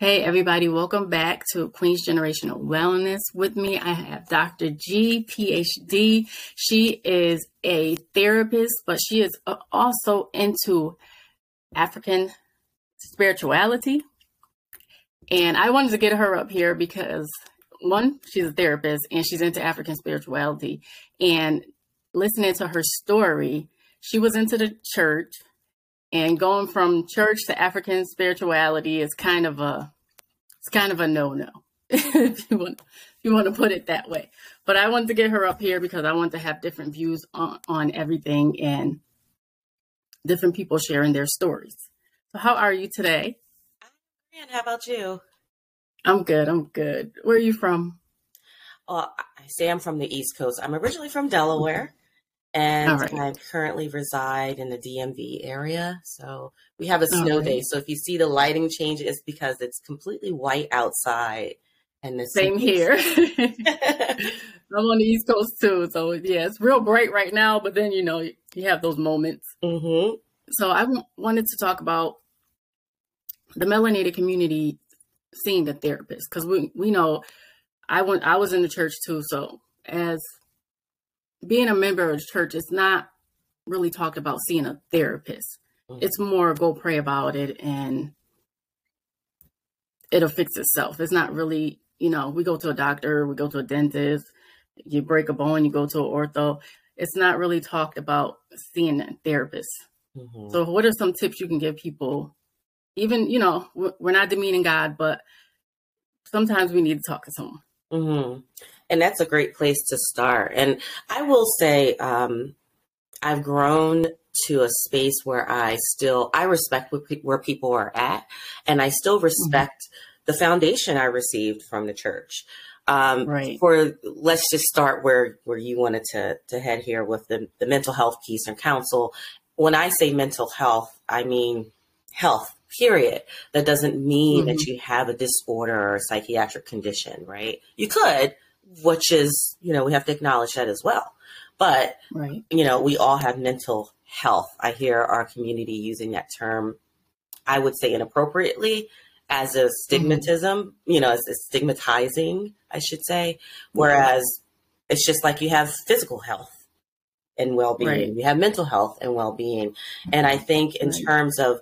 Hey, everybody, welcome back to Queen's Generational Wellness. With me, I have Dr. G, PhD. She is a therapist, but she is also into African spirituality. And I wanted to get her up here because one, she's a therapist and she's into African spirituality. And listening to her story, she was into the church and going from church to African spirituality is kind of a it's kind of a no-no if you want if you want to put it that way. But I wanted to get her up here because I want to have different views on, on everything and different people sharing their stories. So how are you today? And how about you? I'm good. I'm good. Where are you from? Oh, well, I say I'm from the East Coast. I'm originally from Delaware and right. I currently reside in the DMV area. So we have a snow right. day. So if you see the lighting change, it's because it's completely white outside. And the same here. I'm on the East Coast too, so yeah, it's real bright right now. But then you know you have those moments. Mm-hmm. So I w- wanted to talk about the melanated community seeing the therapist because we we know I went I was in the church too. So as being a member of church is not really talked about seeing a therapist. Mm-hmm. It's more go pray about it and it'll fix itself. It's not really, you know, we go to a doctor, we go to a dentist, you break a bone, you go to an ortho. It's not really talked about seeing a therapist. Mm-hmm. So, what are some tips you can give people? Even, you know, we're not demeaning God, but sometimes we need to talk to someone. Mm-hmm and that's a great place to start. And I will say, um, I've grown to a space where I still I respect where people are at, and I still mm-hmm. respect mm-hmm. the foundation I received from the church. Um, right. For let's just start where where you wanted to to head here with the the mental health piece and counsel. When I say mental health, I mean health. Period. That doesn't mean mm-hmm. that you have a disorder or a psychiatric condition, right? You could, which is, you know, we have to acknowledge that as well. But, right. you know, we all have mental health. I hear our community using that term, I would say inappropriately, as a stigmatism, mm-hmm. you know, as a stigmatizing, I should say. Whereas yeah. it's just like you have physical health and well being, right. you have mental health and well being. And I think, in right. terms of,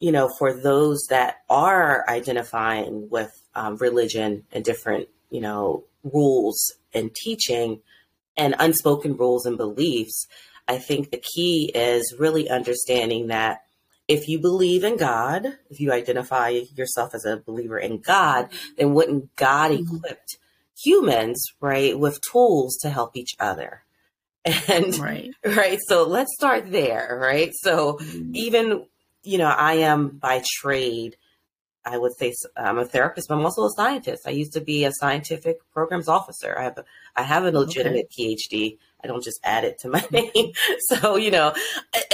you know, for those that are identifying with um, religion and different, you know, rules and teaching and unspoken rules and beliefs, I think the key is really understanding that if you believe in God, if you identify yourself as a believer in God, then wouldn't God mm-hmm. equipped humans, right, with tools to help each other? And right, right. So let's start there, right? So mm-hmm. even, you know, I am by trade I would say I'm a therapist, but I'm also a scientist. I used to be a scientific programs officer. I have a, I have a legitimate okay. PhD. I don't just add it to my name. so, you know,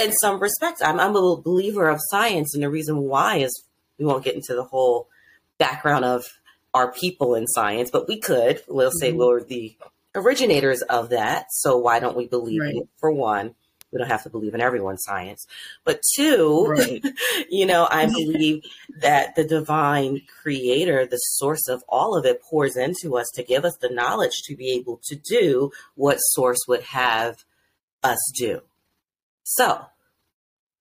in some respects, I'm, I'm a believer of science. And the reason why is we won't get into the whole background of our people in science, but we could. We'll say mm-hmm. we're the originators of that. So why don't we believe right. it for one? We don't have to believe in everyone's science. But two, right. you know, I believe that the divine creator, the source of all of it, pours into us to give us the knowledge to be able to do what source would have us do. So,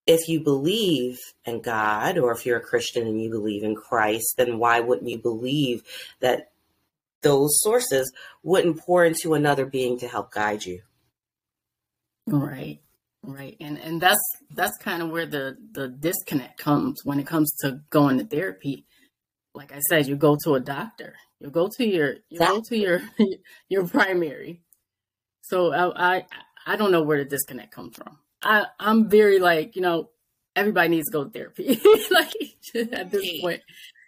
if you believe in God, or if you're a Christian and you believe in Christ, then why wouldn't you believe that those sources wouldn't pour into another being to help guide you? Right. Right. And and that's that's kind of where the the disconnect comes when it comes to going to therapy. Like I said, you go to a doctor. You go to your you go to your your primary. So I, I I don't know where the disconnect comes from. I I'm very like, you know, everybody needs to go to therapy like at this point.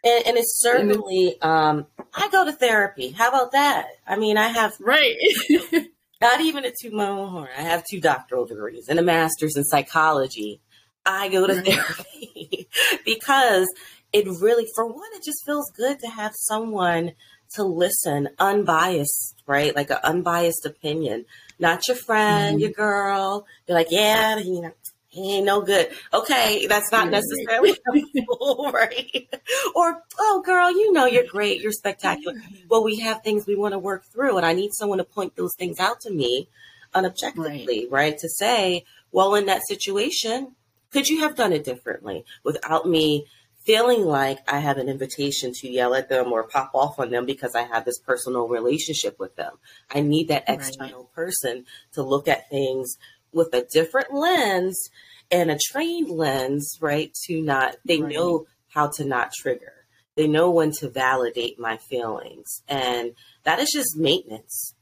And, and it's certainly um I go to therapy. How about that? I mean, I have right. not even a two horn. I have two doctoral degrees and a master's in psychology. I go to right. therapy because it really, for one, it just feels good to have someone to listen unbiased, right? Like an unbiased opinion, not your friend, mm-hmm. your girl. You're like, yeah, you know, he ain't no good. Okay, that's not necessarily helpful, right? Or, oh, girl, you know you're great, you're spectacular. Well, we have things we want to work through, and I need someone to point those things out to me unobjectively, right? right? To say, well, in that situation, could you have done it differently without me feeling like I have an invitation to yell at them or pop off on them because I have this personal relationship with them? I need that external right. person to look at things with a different lens and a trained lens, right? To not, they right. know how to not trigger. They know when to validate my feelings. And that is just maintenance.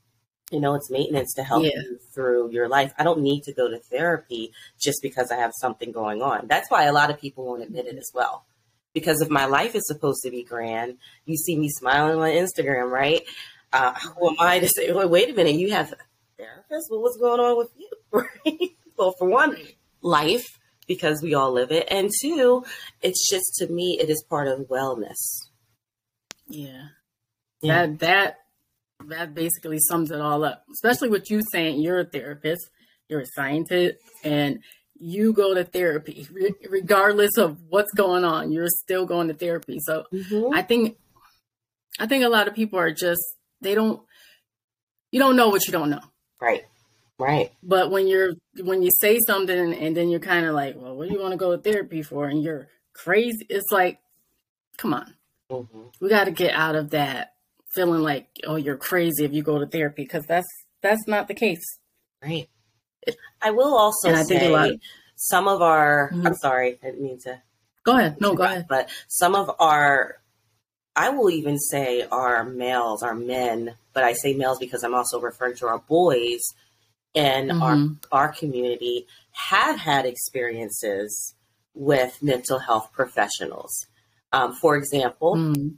You know, it's maintenance to help yeah. you through your life. I don't need to go to therapy just because I have something going on. That's why a lot of people won't admit it as well. Because if my life is supposed to be grand, you see me smiling on Instagram, right? Uh, who am I to say, well, wait a minute, you have a therapist? Well, what's going on with you? Right? Well, for one, life because we all live it. And two, it's just to me, it is part of wellness. Yeah. yeah. That, that, that basically sums it all up, especially with you saying you're a therapist, you're a scientist, and you go to therapy regardless of what's going on. You're still going to therapy. So mm-hmm. I think, I think a lot of people are just, they don't, you don't know what you don't know. Right. Right. But when you're when you say something and then you're kind of like, well, what do you want to go to therapy for? And you're crazy. It's like, come on, mm-hmm. we got to get out of that feeling like, oh, you're crazy if you go to therapy because that's that's not the case. Right. I will also and I say think a lot, some of our. Mm-hmm. I'm sorry, I didn't mean to. Go ahead. No, go ahead. But some of our I will even say our males, our men, but I say males because I'm also referring to our boys in mm-hmm. our our community have had experiences with mental health professionals. Um, for example, mm.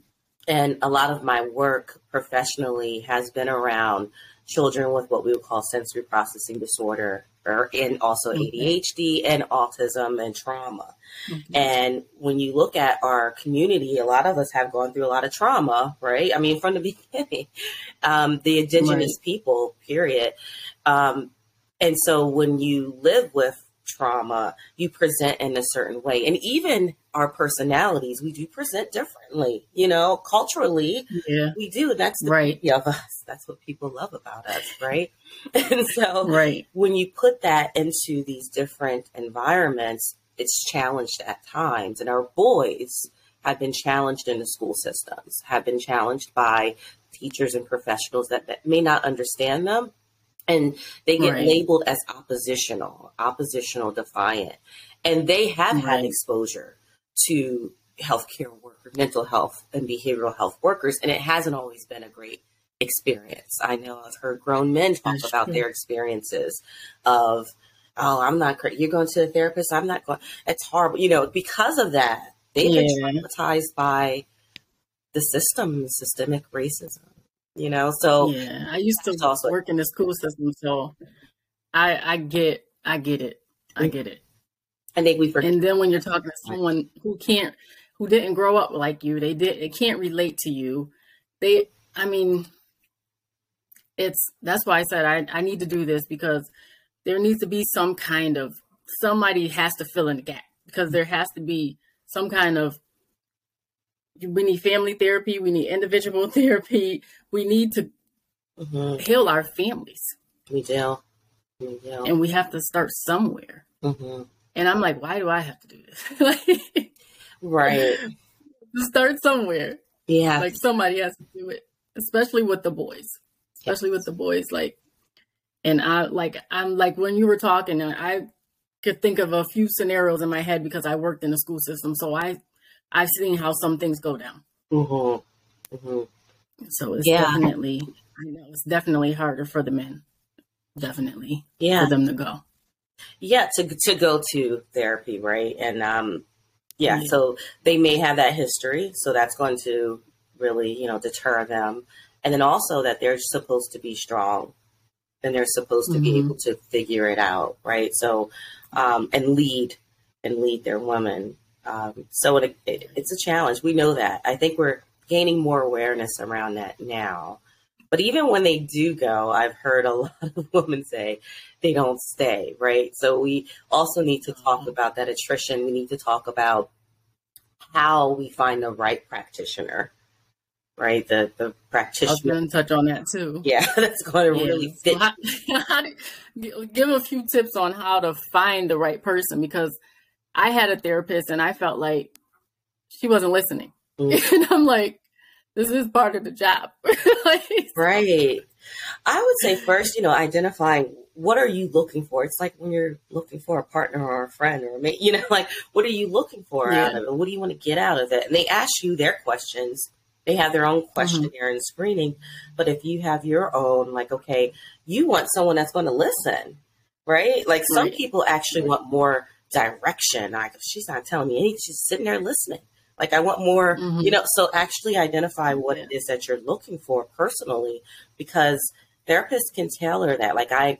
and a lot of my work professionally has been around children with what we would call sensory processing disorder or and also ADHD and autism and trauma. Mm-hmm. And when you look at our community, a lot of us have gone through a lot of trauma, right? I mean, from the beginning, um, the indigenous right. people, period. Um, and so when you live with trauma, you present in a certain way. And even our personalities, we do present differently, you know, culturally. Yeah. We do. That's the right. beauty of us. That's what people love about us, right? and so right. when you put that into these different environments, it's challenged at times. And our boys have been challenged in the school systems, have been challenged by teachers and professionals that, that may not understand them and they get right. labeled as oppositional, oppositional defiant. And they have right. had exposure to healthcare workers, mental health and behavioral health workers, and it hasn't always been a great experience. I know I've heard grown men talk That's about true. their experiences of, oh, I'm not great. You're going to a therapist. I'm not going. It's horrible. You know, because of that, they've yeah. been traumatized by the system, systemic racism you know so yeah i used to also, work in the school system so i i get i get it i mm. get it i think we forget. and then when you're talking to someone who can't who didn't grow up like you they did it can't relate to you they i mean it's that's why i said i, I need to do this because there needs to be some kind of somebody has to fill in the gap because there has to be some kind of we need family therapy, we need individual therapy, we need to mm-hmm. heal our families. We do. we do. And we have to start somewhere. Mm-hmm. And I'm like, why do I have to do this? like, right. Start somewhere. Yeah. Like somebody has to do it, especially with the boys. Especially yes. with the boys. Like, and I like, I'm like, when you were talking, I could think of a few scenarios in my head because I worked in the school system. So I I've seen how some things go down. Mm-hmm. Mm-hmm. So it's yeah. definitely, I know it's definitely harder for the men. Definitely, yeah, for them to go. Yeah, to to go to therapy, right? And um, yeah, so they may have that history, so that's going to really, you know, deter them. And then also that they're supposed to be strong and they're supposed to mm-hmm. be able to figure it out, right? So, um, and lead and lead their women um, so it, it, it's a challenge. We know that. I think we're gaining more awareness around that now. But even when they do go, I've heard a lot of women say they don't stay, right? So we also need to talk mm-hmm. about that attrition. We need to talk about how we find the right practitioner, right? The the practitioner. I was going to touch on that too. Yeah, that's going to yeah. really fit. So how, give a few tips on how to find the right person because I had a therapist and I felt like she wasn't listening, mm-hmm. and I'm like, this is part of the job. like, right. I would say first, you know, identifying what are you looking for? It's like when you're looking for a partner or a friend or a mate, you know, like what are you looking for yeah. out of it? What do you want to get out of it? And they ask you their questions. They have their own mm-hmm. questionnaire mm-hmm. and screening. But if you have your own, like, okay, you want someone that's going to listen, right? Like some people actually right. want more direction. Like she's not telling me anything, she's sitting there listening. Like I want more, mm-hmm. you know, so actually identify what it is that you're looking for personally because therapists can tailor that. Like I,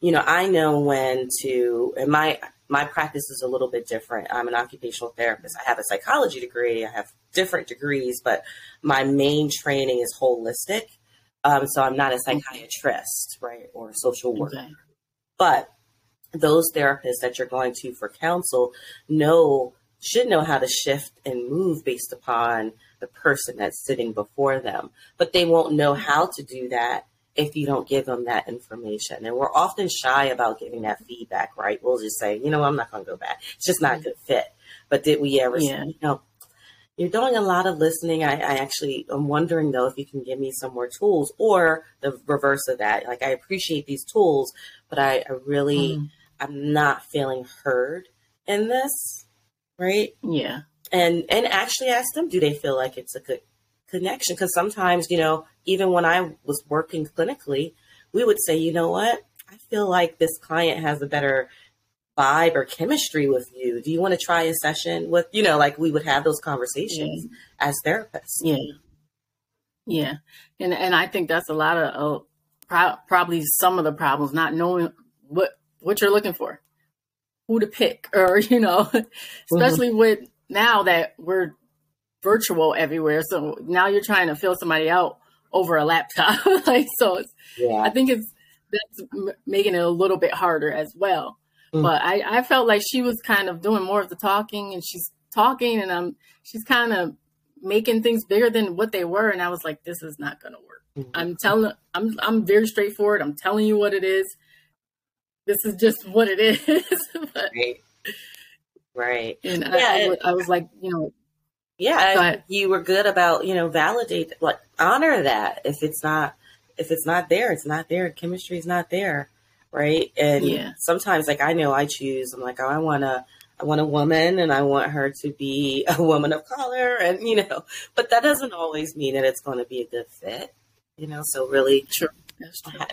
you know, I know when to, and my, my practice is a little bit different. I'm an occupational therapist. I have a psychology degree. I have different degrees, but my main training is holistic. Um, so I'm not a psychiatrist, right, or a social worker. Okay. But those therapists that you're going to for counsel know should know how to shift and move based upon the person that's sitting before them. But they won't know how to do that if you don't give them that information. And we're often shy about giving that feedback, right? We'll just say, you know, I'm not going to go back. It's just not a good fit. But did we ever yeah. say, you know, you're doing a lot of listening. I, I actually am wondering though if you can give me some more tools or the reverse of that. Like I appreciate these tools, but I, I really, mm. I'm not feeling heard in this right? Yeah. And and actually ask them, do they feel like it's a good connection? Because sometimes, you know, even when I was working clinically, we would say, you know what, I feel like this client has a better vibe or chemistry with you. Do you want to try a session with, you know, like we would have those conversations yeah. as therapists. Yeah. Yeah. And and I think that's a lot of uh, pro- probably some of the problems not knowing what what you're looking for who to pick or you know especially mm-hmm. with now that we're virtual everywhere so now you're trying to fill somebody out over a laptop like so yeah. i think it's that's making it a little bit harder as well mm-hmm. but I, I felt like she was kind of doing more of the talking and she's talking and i'm she's kind of making things bigger than what they were and i was like this is not to work mm-hmm. i'm telling i'm i'm very straightforward i'm telling you what it is this is just what it is. but, right. Right. And yeah, I, I, was like, you know, yeah, you were good about, you know, validate, like honor that. If it's not, if it's not there, it's not there. Chemistry is not there. Right. And yeah. sometimes like I know I choose, I'm like, oh, I want to, I want a woman and I want her to be a woman of color and, you know, but that doesn't always mean that it's going to be a good fit, you know, so really true.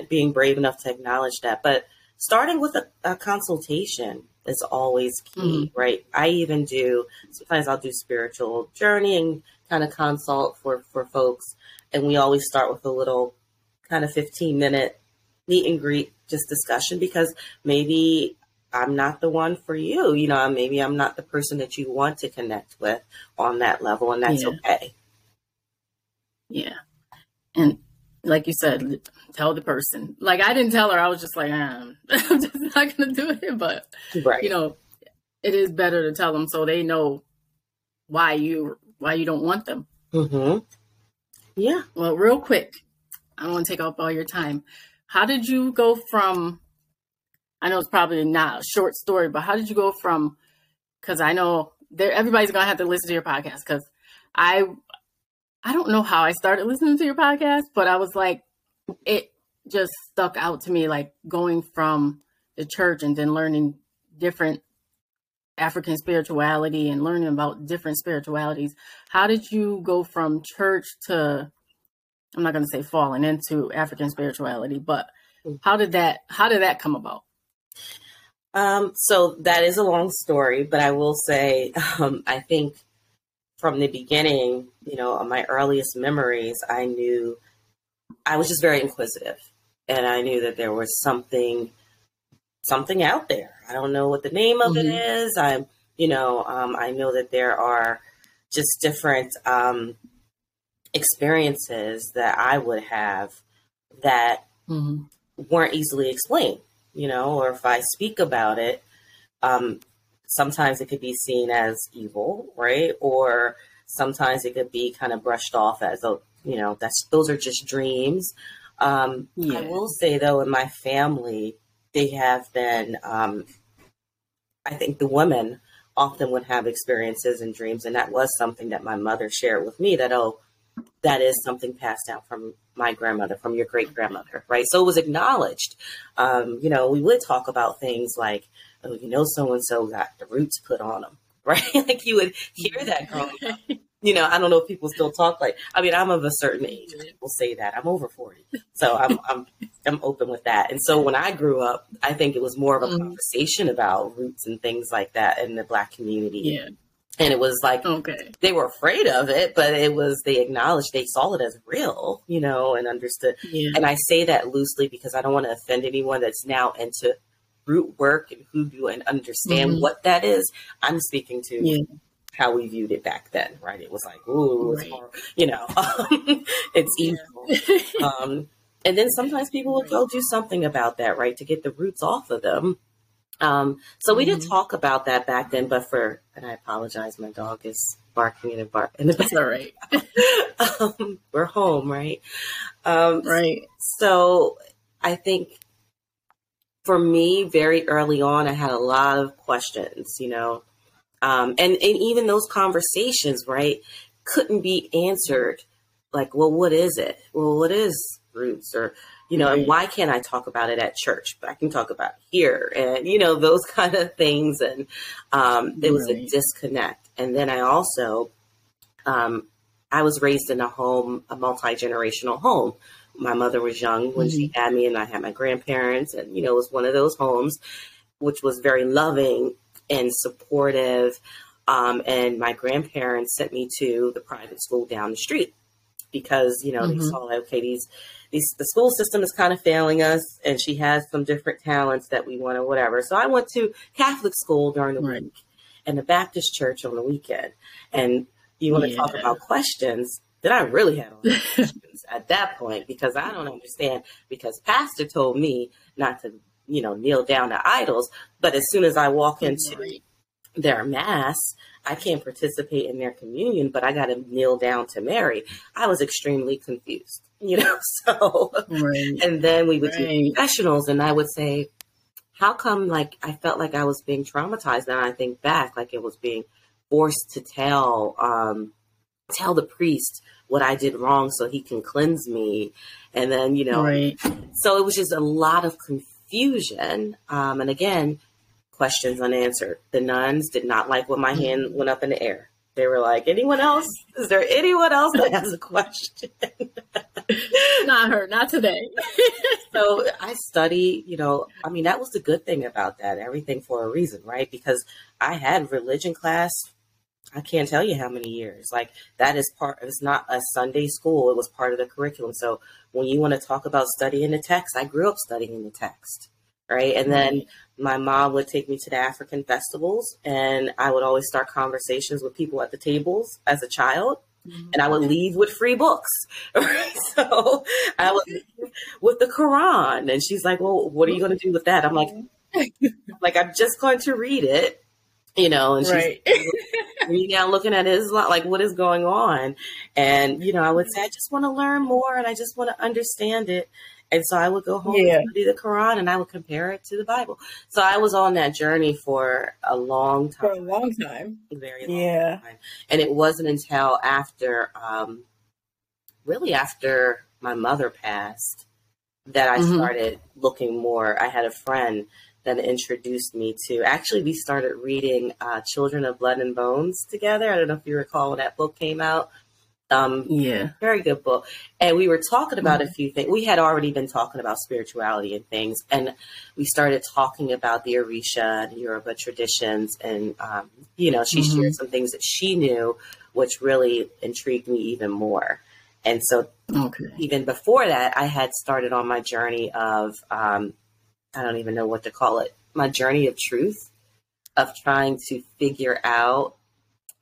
being brave enough to acknowledge that. But starting with a, a consultation is always key, mm-hmm. right? I even do sometimes I'll do spiritual journeying kind of consult for for folks, and we always start with a little kind of fifteen minute meet and greet just discussion because maybe I'm not the one for you. You know, maybe I'm not the person that you want to connect with on that level, and that's yeah. okay. Yeah. And like you said, tell the person. Like I didn't tell her. I was just like, um, I'm just not gonna do it. But right. you know, it is better to tell them so they know why you why you don't want them. Mm-hmm. Yeah. Well, real quick, I don't want to take up all your time. How did you go from? I know it's probably not a short story, but how did you go from? Because I know there everybody's gonna have to listen to your podcast because I I don't know how I started listening to your podcast, but I was like, it just stuck out to me, like going from the church and then learning different African spirituality and learning about different spiritualities. How did you go from church to, I'm not going to say falling into African spirituality, but how did that, how did that come about? Um, so that is a long story, but I will say, um, I think from the beginning, you know, my earliest memories, I knew I was just very inquisitive and I knew that there was something something out there. I don't know what the name of mm-hmm. it is. I'm, you know, um, I know that there are just different um, experiences that I would have that mm-hmm. weren't easily explained, you know, or if I speak about it, um, sometimes it could be seen as evil, right? Or sometimes it could be kind of brushed off as a, you know, that's those are just dreams. Um, yeah. I will say though, in my family, they have been, um, I think the women often would have experiences and dreams, and that was something that my mother shared with me. That oh, that is something passed down from my grandmother, from your great grandmother, right? So it was acknowledged. Um, you know, we would talk about things like, oh, you know, so and so got the roots put on them, right? like you would hear that growing up. You know, I don't know if people still talk like. I mean, I'm of a certain age. People say that I'm over forty, so I'm I'm I'm open with that. And so when I grew up, I think it was more of a mm. conversation about roots and things like that in the Black community. Yeah and it was like okay they were afraid of it but it was they acknowledged they saw it as real you know and understood yeah. and i say that loosely because i don't want to offend anyone that's now into root work and hoodoo and understand mm-hmm. what that is i'm speaking to yeah. how we viewed it back then right it was like ooh right. you know it's evil um, and then sometimes people will go do something about that right to get the roots off of them um, so we mm-hmm. did talk about that back then, but for and I apologize, my dog is barking in the bar in the back. all right. um, we're home, right? Um, right. So I think for me, very early on, I had a lot of questions, you know, um, and and even those conversations, right, couldn't be answered. Like, well, what is it? Well, what is roots or you know, right. and why can't I talk about it at church? But I can talk about here and, you know, those kind of things. And um, there was right. a disconnect. And then I also, um, I was raised in a home, a multi generational home. My mother was young when mm-hmm. she had me, and I had my grandparents, and you know, it was one of those homes which was very loving and supportive. Um, and my grandparents sent me to the private school down the street because you know mm-hmm. they saw okay these these the school system is kind of failing us and she has some different talents that we want or whatever so i went to catholic school during the right. week and the baptist church on the weekend and you want to yeah. talk about questions that i really had questions at that point because i don't understand because pastor told me not to you know kneel down to idols but as soon as i walk into their mass I can't participate in their communion, but I got to kneel down to Mary. I was extremely confused, you know. So, right. and then we would right. do confessionals, and I would say, "How come?" Like I felt like I was being traumatized. Now I think back, like it was being forced to tell um, tell the priest what I did wrong so he can cleanse me, and then you know, right. so it was just a lot of confusion. Um, and again, questions unanswered. The nuns did not like when my mm-hmm. hand went up in the air. They were like, anyone else? Is there anyone else that has a question? not her, not today. so I study, you know, I mean, that was the good thing about that. Everything for a reason, right? Because I had religion class. I can't tell you how many years. Like that is part. It's not a Sunday school. It was part of the curriculum. So when you want to talk about studying the text, I grew up studying the text right? And then mm-hmm. my mom would take me to the African festivals, and I would always start conversations with people at the tables as a child. Mm-hmm. And I would leave with free books. Right? So I would mm-hmm. leave with the Quran. And she's like, Well, what are you going to do with that? I'm like, mm-hmm. like I'm just going to read it, you know, and she's right. out, looking at Islam, like what is going on. And, you know, I would say, I just want to learn more and I just want to understand it. And so I would go home yeah. and study the Quran and I would compare it to the Bible. So I was on that journey for a long time. For a long time. Very long yeah. time. And it wasn't until after, um, really after my mother passed, that I mm-hmm. started looking more. I had a friend that introduced me to. Actually, we started reading uh, Children of Blood and Bones together. I don't know if you recall when that book came out. Um, yeah, very good book. And we were talking about mm-hmm. a few things. We had already been talking about spirituality and things, and we started talking about the Orisha and Yoruba traditions. And um, you know, she mm-hmm. shared some things that she knew, which really intrigued me even more. And so, okay. even before that, I had started on my journey of um, I don't even know what to call it, my journey of truth, of trying to figure out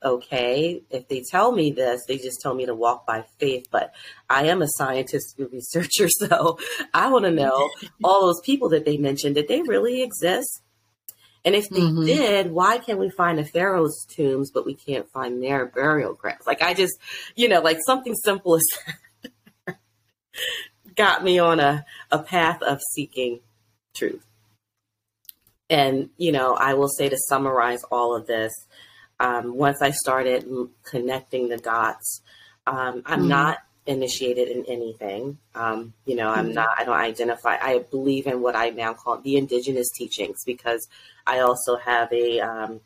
okay. If they tell me this, they just tell me to walk by faith. But I am a scientist and researcher, so I want to know all those people that they mentioned, did they really exist? And if they mm-hmm. did, why can't we find the pharaoh's tombs, but we can't find their burial grounds? Like I just, you know, like something simple as got me on a, a path of seeking truth. And, you know, I will say to summarize all of this, um, once I started connecting the dots, um, I'm mm-hmm. not initiated in anything. Um, you know, I'm mm-hmm. not, I don't identify, I believe in what I now call the indigenous teachings because I also have a, um,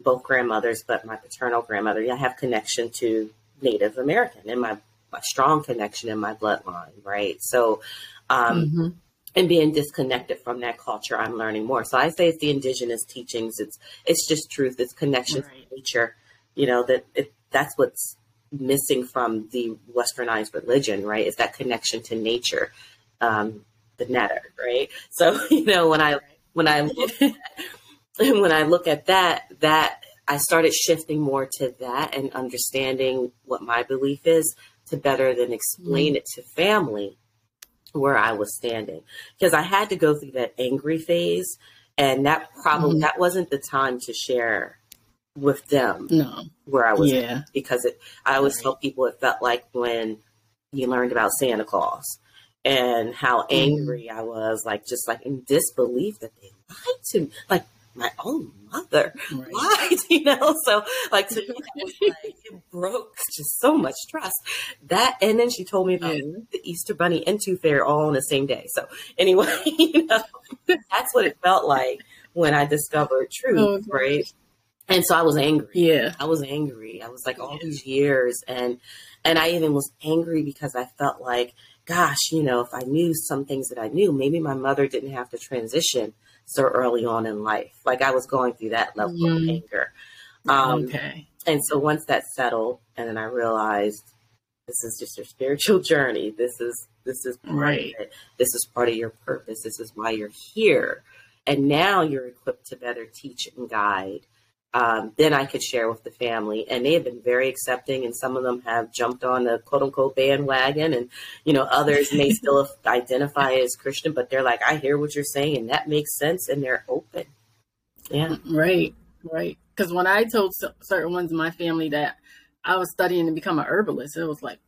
both grandmothers, but my paternal grandmother, I have connection to Native American and my, my strong connection in my bloodline, right? So, um, mm-hmm and being disconnected from that culture i'm learning more. So i say it's the indigenous teachings. It's it's just truth. It's connection right. to nature you know that it, that's what's missing from the westernized religion right? Is that connection to nature um the netter right? So you know when i when i look at, when i look at that that i started shifting more to that and understanding what my belief is to better than explain mm. it to family where I was standing because I had to go through that angry phase and that probably mm-hmm. that wasn't the time to share with them no where I was yeah because it I always right. tell people it felt like when you learned about Santa Claus and how mm-hmm. angry mm-hmm. I was like just like in disbelief that they lied to me like my own oh, mother right. lied, you know? So like to me, like, it broke just so much trust. That, and then she told me about yeah. the Easter Bunny and Tooth Fairy all on the same day. So anyway, you know, that's what it felt like when I discovered truth, oh, right? And so I was angry. Yeah. I was angry. I was like all these years and and I even was angry because I felt like, gosh, you know, if I knew some things that I knew, maybe my mother didn't have to transition so early on in life. Like I was going through that level mm. of mm-hmm. anger. Um, okay. And so once that settled, and then I realized this is just your spiritual journey. This is this is right. This is part of your purpose. This is why you're here. And now you're equipped to better teach and guide um, then I could share with the family. And they have been very accepting, and some of them have jumped on the quote unquote bandwagon, and you know others may still identify as Christian, but they're like, I hear what you're saying, and that makes sense, and they're open. Yeah, right, right. Because when I told certain ones in my family that I was studying to become an herbalist, it was like,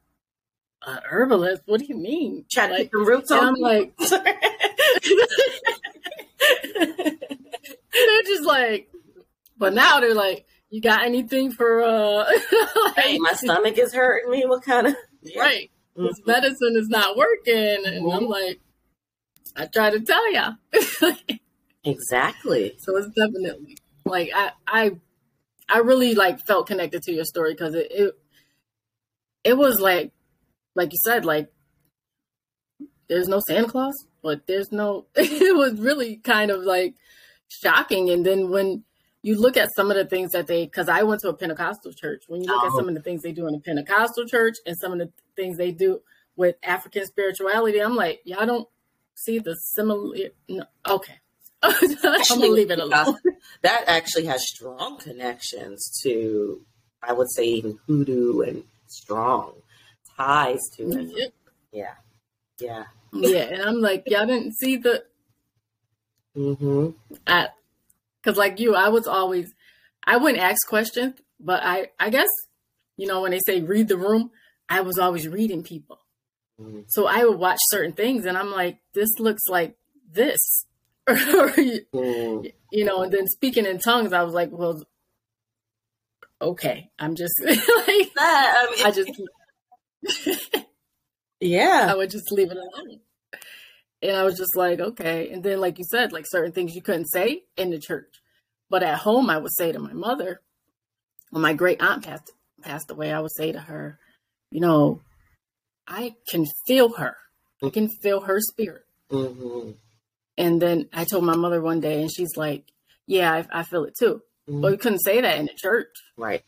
a herbalist? What do you mean? Try to like, keep roots on. I'm like. they're just like but now they're like, you got anything for uh like, hey, my stomach is hurting me. What kind of right? Mm-hmm. This medicine is not working. And mm-hmm. I'm like, I try to tell ya. exactly. So it's definitely like I I I really like felt connected to your story because it, it it was like like you said, like there's no Santa Claus, but there's no it was really kind of like shocking. And then when you look at some of the things that they because I went to a Pentecostal church. When you look oh. at some of the things they do in a Pentecostal church and some of the things they do with African spirituality, I'm like, y'all don't see the similar. No, okay, I'm leave it alone. That actually has strong connections to, I would say, even hoodoo and strong ties to it. Yep. Yeah, yeah, yeah. And I'm like, y'all didn't see the. Mm-hmm. At because like you, I was always, I wouldn't ask questions, but I, I guess, you know, when they say read the room, I was always reading people. Mm-hmm. So I would watch certain things and I'm like, this looks like this. mm-hmm. You know, and then speaking in tongues, I was like, well, okay, I'm just like, that. I, mean, I just, yeah, I would just leave it alone. And I was just like, okay. And then, like you said, like certain things you couldn't say in the church, but at home, I would say to my mother, when my great aunt passed passed away, I would say to her, you know, I can feel her. I can feel her spirit. Mm-hmm. And then I told my mother one day, and she's like, "Yeah, I, I feel it too." Mm-hmm. But we couldn't say that in the church, right?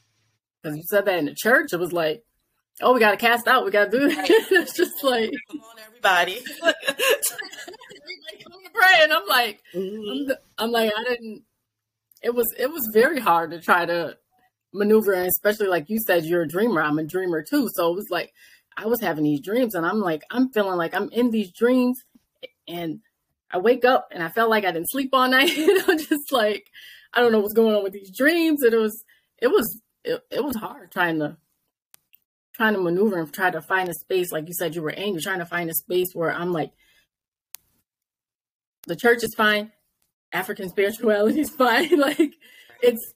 Because you said that in the church, it was like, oh, we got to cast out. We got to do that. it's just like, come on, everybody. pray, and I'm like, mm-hmm. I'm, I'm, like, I didn't. It was it was very hard to try to maneuvering, especially like you said, you're a dreamer. I'm a dreamer too. So it was like I was having these dreams and I'm like, I'm feeling like I'm in these dreams and I wake up and I felt like I didn't sleep all night. and I'm just like, I don't know what's going on with these dreams. And it was, it was, it, it was hard trying to, trying to maneuver and try to find a space. Like you said, you were angry, trying to find a space where I'm like, the church is fine. African spirituality is fine. like it's,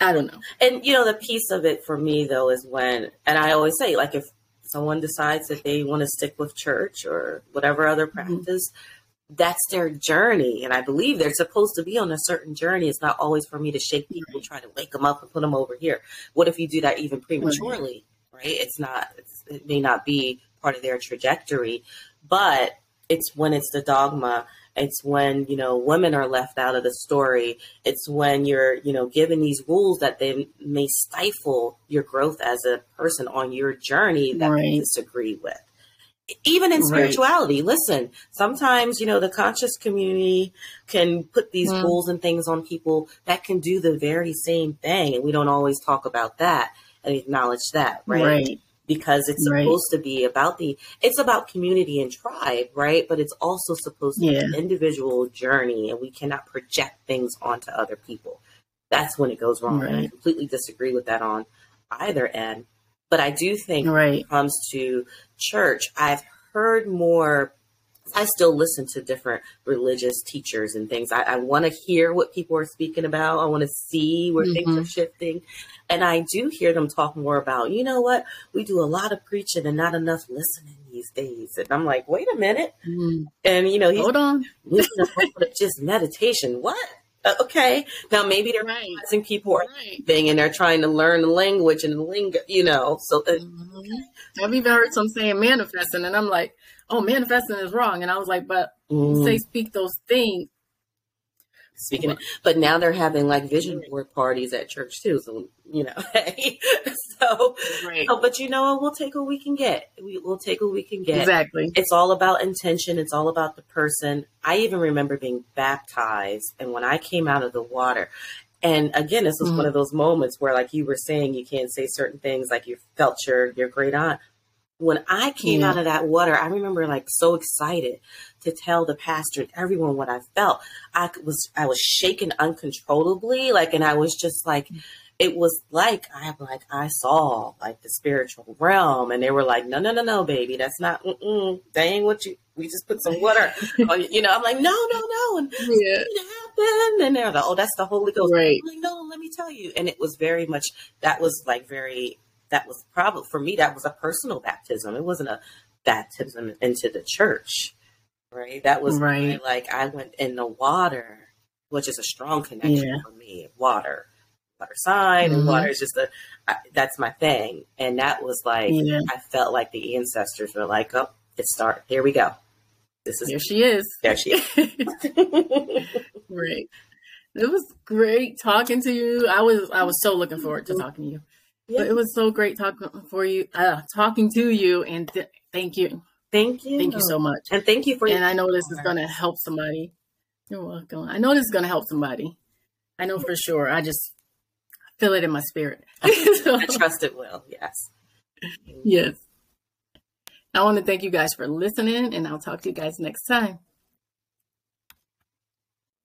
I don't know. And you know, the piece of it for me though is when, and I always say, like, if someone decides that they want to stick with church or whatever other mm-hmm. practice, mm-hmm. That's their journey. And I believe they're supposed to be on a certain journey. It's not always for me to shake people, try to wake them up and put them over here. What if you do that even prematurely? Right? It's not. It's, it may not be part of their trajectory, but it's when it's the dogma it's when, you know, women are left out of the story. It's when you're, you know, given these rules that they may stifle your growth as a person on your journey that right. you disagree with. Even in spirituality, right. listen, sometimes, you know, the conscious community can put these mm. rules and things on people that can do the very same thing. And we don't always talk about that and acknowledge that, right? right because it's right. supposed to be about the it's about community and tribe right but it's also supposed to yeah. be an individual journey and we cannot project things onto other people that's when it goes wrong and i completely disagree with that on either end but i do think right. when it comes to church i've heard more I still listen to different religious teachers and things. I, I want to hear what people are speaking about. I want to see where mm-hmm. things are shifting. And I do hear them talk more about, you know what, we do a lot of preaching and not enough listening these days. And I'm like, wait a minute. Mm-hmm. And, you know, he's hold on. just meditation. What? Uh, okay. Now maybe they're right. realizing people are right. thing and they're trying to learn the language and the lingo, you know. So uh, mm-hmm. I've even heard some saying manifesting, and I'm like, oh, manifesting is wrong. And I was like, but mm. say speak those things. Speaking, of, but now they're having like vision board parties at church too. So you know, hey, so, right. so, but you know, what we'll take what we can get. We, will take what we can get. Exactly. It's all about intention. It's all about the person. I even remember being baptized, and when I came out of the water, and again, this was mm-hmm. one of those moments where, like you were saying, you can't say certain things, like you felt your your great aunt when I came yeah. out of that water, I remember like so excited to tell the pastor and everyone what I felt. I was I was shaking uncontrollably, like, and I was just like, mm. it was like I like I saw like the spiritual realm, and they were like, no, no, no, no, baby, that's not. Mm-mm, that ain't what you. We just put some water, on, you know. I'm like, no, no, no, and yeah. it happened, and they're like, oh, that's the Holy Ghost. Right. I'm like, no, let me tell you, and it was very much that was like very that was probably for me that was a personal baptism. It wasn't a baptism into the church right? That was right. like i went in the water which is a strong connection yeah. for me. Water water sign mm-hmm. and water is just a I, that's my thing. And that was like yeah. i felt like the ancestors were like oh it start here we go. This is here she is. There she is. Great it was great talking to you. I was i was so looking forward to talking to you but it was so great talking for you, uh, talking to you, and th- thank you. Thank you. Thank you so much. And thank you for. And I know this is going to help somebody. You're welcome. I know this is going to help somebody. I know for sure. I just feel it in my spirit. so, I trust it will. Yes. Yes. I want to thank you guys for listening, and I'll talk to you guys next time.